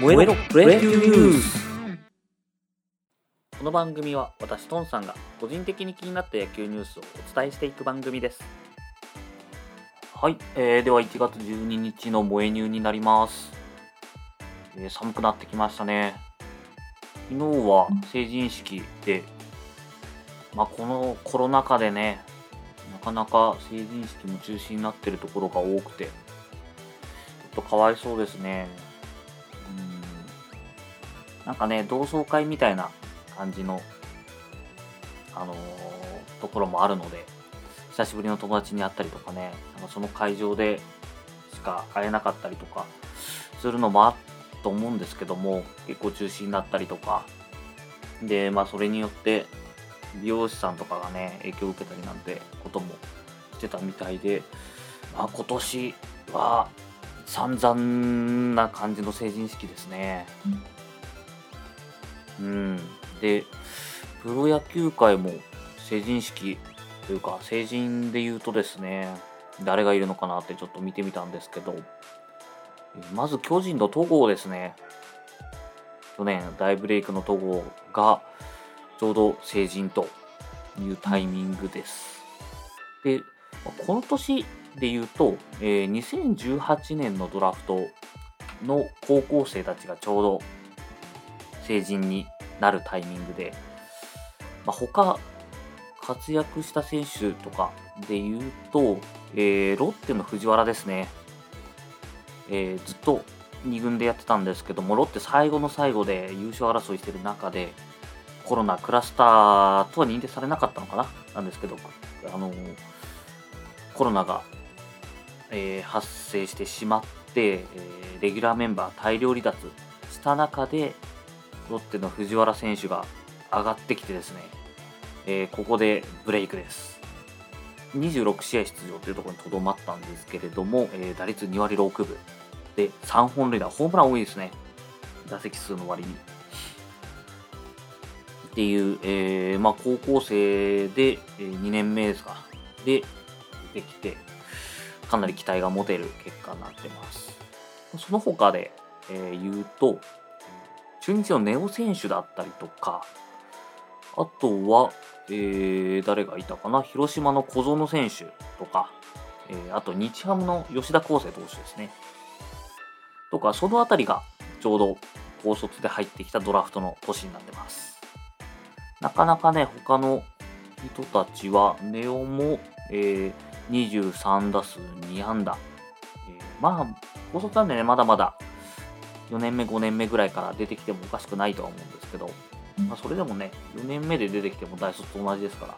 燃えろプロ野球ニュースこの番組は私トンさんが個人的に気になった野球ニュースをお伝えしていく番組です。はい、えー、では1月12日の萌えニューになります、えー寒くなってきましたね。昨日は成人式でまあこのコロナ禍でねなかなか成人式も中止になってるところが多くてちょっとかわいそうですね。うんなんかね同窓会みたいな感じのあのーところもあるので久しぶりの友達に会ったりとかねなんかその会場でしか会えなかったりとかするのもあったと思うんですけども結構中止になったりとかでまあそれによって美容師さんとかがね影響を受けたりなんてこともしてたみたいで、まあ、今年は散々な感じの成人式ですね。うん、うん。でプロ野球界も成人式というか成人で言うとですね誰がいるのかなってちょっと見てみたんですけどまず巨人の戸郷ですね。去年大ブレイクの戸郷がちょうど成人というタイミングです。でこの年で言うと、えー2018年のドラフトの高校生たちがちょうど成人になるタイミングで、まあ、他活躍した選手とかで言うと、えーロッテの藤原ですね、えーずっと2軍でやってたんですけどもロッテ最後の最後で優勝争いしてる中でコロナクラスターとは認定されなかったのかな？なんですけどあのコロナが、えー発生してしまって、えレギュラーメンバー大量離脱した中でロッテの藤原選手が上がってきてですね、えーここでブレイクです。26試合出場というところにとどまったんですけれども、えー打率2割6分で3本塁打、ホームラン多いですね。打席数の割に。っていう、えーまあ、高校生で、え2年目ですか。で、出てきて、かなり期待が持てる結果になってます。その他で、えー言うと、中日のネオ選手だったりとか、あとは、えー誰がいたかな、広島の小園選手とか、えーあと日ハムの吉田康生投手ですね。とか、そのあたりがちょうど高卒で入ってきたドラフトの年になってます。なかなかね、他の人たちは、ネオも、えー23打数2安打。えーまあ、高卒なんでね、まだまだ4年目、5年目ぐらいから出てきてもおかしくないとは思うんですけど、まあ、それでもね、4年目で出てきても大卒と同じですから。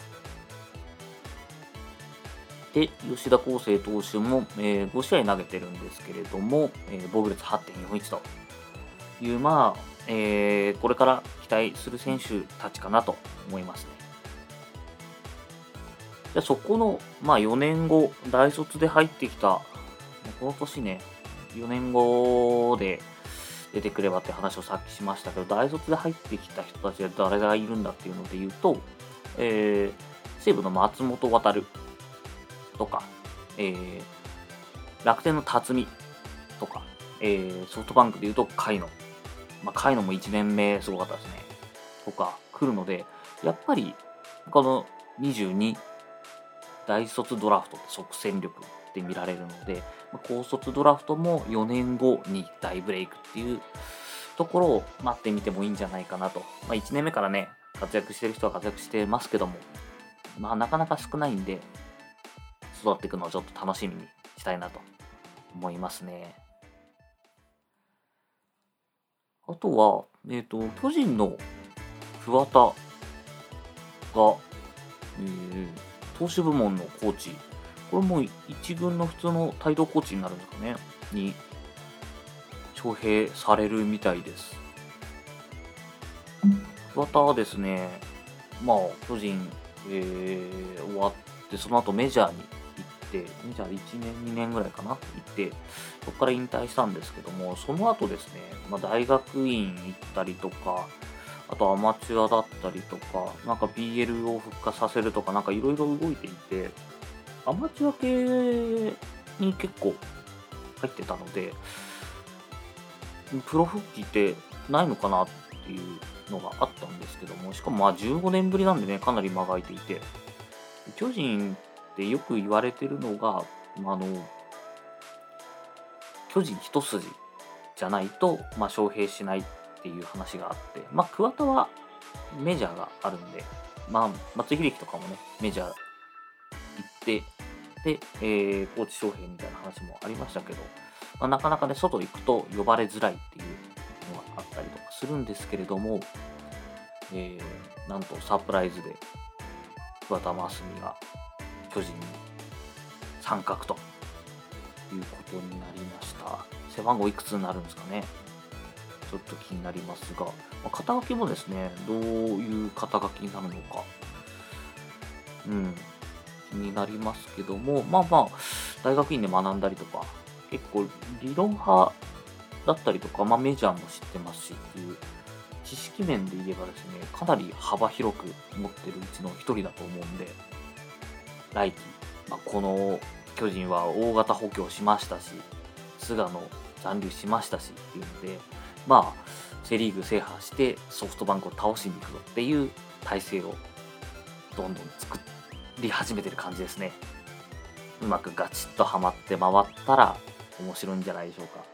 で、吉田康生投手も、えー5試合投げてるんですけれども、えー防御率8.41という、まあ、えーこれから期待する選手たちかなと思いますね。じゃあそこの、まあ、4年後、大卒で入ってきた、この年ね、4年後で出てくればって話をさっきしましたけど、大卒で入ってきた人たちは誰がいるんだっていうので言うと、えー西武の松本航とか、えー楽天の辰巳とか、えーソフトバンクで言うと甲斐野。まあ、甲斐野も1年目すごかったですね。とか来るので、やっぱりこの22大卒ドラフトって即戦力って見られるので、まあ高卒ドラフトも4年後に大ブレイクっていうところを待ってみてもいいんじゃないかなと。まあ、1年目からね、活躍してる人は活躍してますけども、まあなかなか少ないんで、育っていくのをちょっと楽しみにしたいなと思いますね。あとは、えっ、と、巨人の桑田が、えー投手部門のコーチ、これも一軍の普通の帯同コーチになるんですかね、に招聘されるみたいです。桑田はですね、まあ、巨人、えー終わって、その後メジャーに行って、メジャー1年、2年ぐらいかな、行って、そこから引退したんですけども、その後ですね、まあ、大学院行ったりとか、あとアマチュアだったりとか、なんか BL を復活させるとか、なんかいろいろ動いていて、アマチュア系に結構入ってたので、プロ復帰ってないのかなっていうのがあったんですけども、しかもまあ15年ぶりなんでね、かなり間が空いていて、巨人ってよく言われてるのが、あの、巨人一筋じゃないと、まあ、招聘しないっていう話があって、まあ、桑田はメジャーがあるんで、まあ、松井秀喜とかもね、メジャー行って、で、えー、コーチ招聘みたいな話もありましたけど、まあ、なかなかね、外行くと呼ばれづらいっていうのがあったりとかするんですけれども、えー、なんとサプライズで桑田真澄が巨人に参画ということになりました。背番号いくつになるんですかね。ちょっと気になりますが、まあ、肩書きもですね、どういう肩書きになるのか、うん、になりますけども、まあまあ、大学院で学んだりとか、結構理論派だったりとか、まあメジャーも知ってますしっていう、知識面で言えばですね、かなり幅広く持ってるうちの一人だと思うんで、来季、まあ、この巨人は大型補強しましたし、菅野残留しましたしっていうので、まあ、セ・リーグ制覇してソフトバンクを倒しに行くぞっていう体制をどんどん作ってり始めてる感じですね。うまくガチッとはまって回ったら面白いんじゃないでしょうか。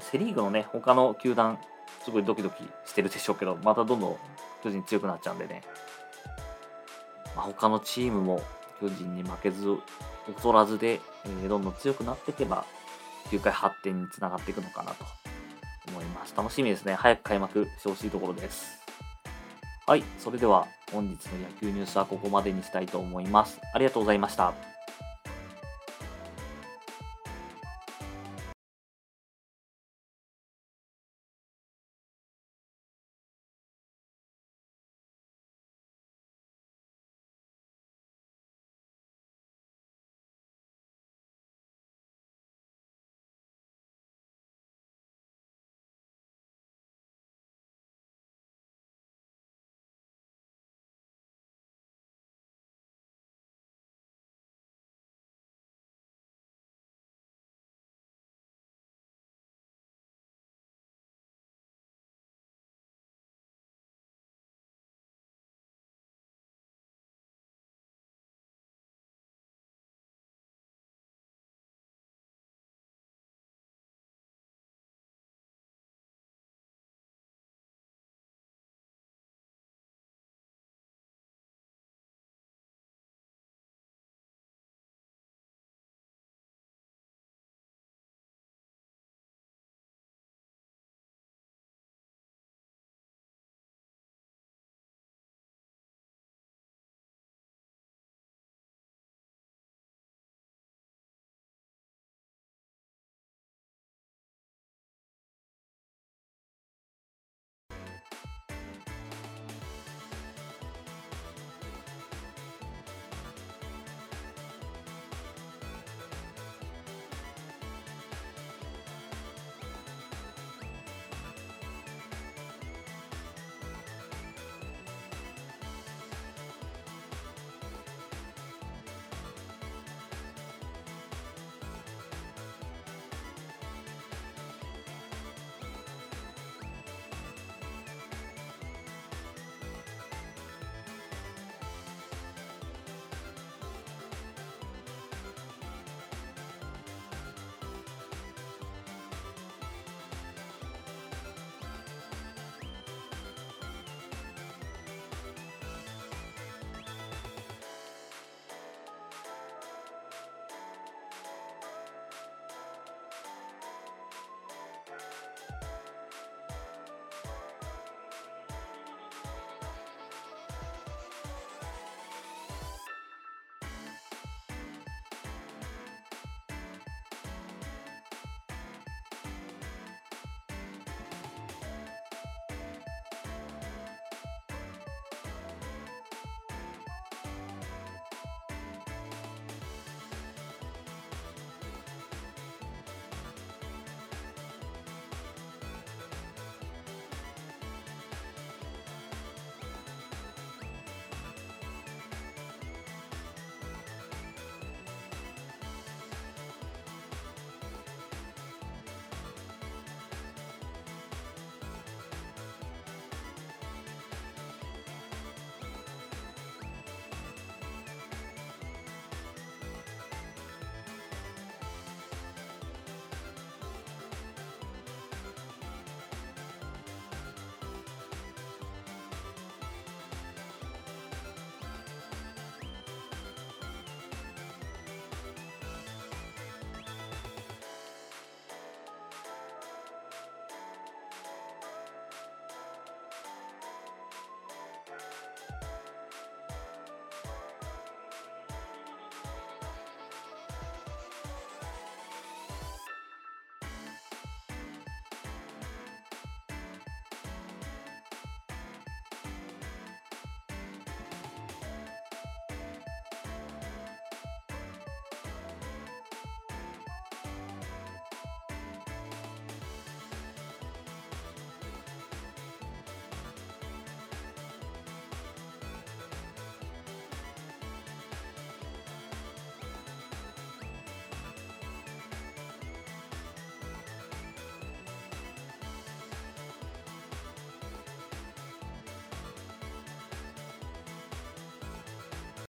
セ・リーグのね、他の球団、すごいドキドキしてるでしょうけど、またどんどん巨人強くなっちゃうんでね。まあ、他のチームも巨人に負けず劣らずで、えー、どんどん強くなっていけば、球界発展につながっていくのかなと思います。楽しみですね。早く開幕してほしいところです。はい、それでは本日の野球ニュースはここまでにしたいと思います。ありがとうございました。